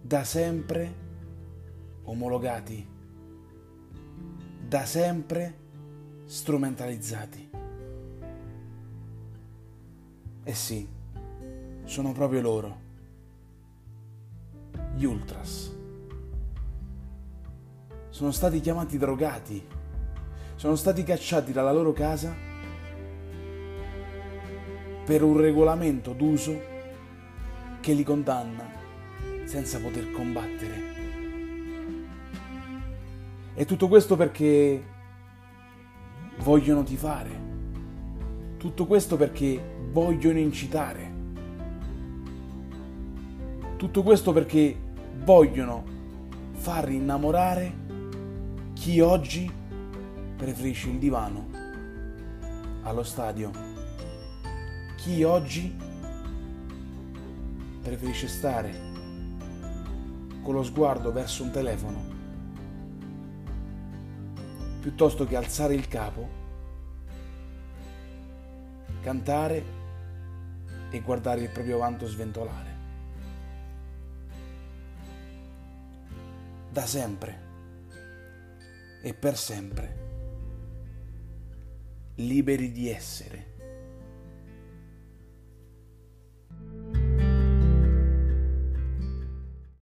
da sempre omologati, da sempre strumentalizzati. Eh sì, sono proprio loro, gli ultras. Sono stati chiamati drogati, sono stati cacciati dalla loro casa per un regolamento d'uso che li condanna senza poter combattere. E tutto questo perché vogliono tifare. Tutto questo perché vogliono incitare. Tutto questo perché vogliono far innamorare chi oggi preferisce il divano allo stadio. Chi oggi preferisce stare con lo sguardo verso un telefono piuttosto che alzare il capo, cantare e guardare il proprio vanto sventolare. Da sempre e per sempre, liberi di essere.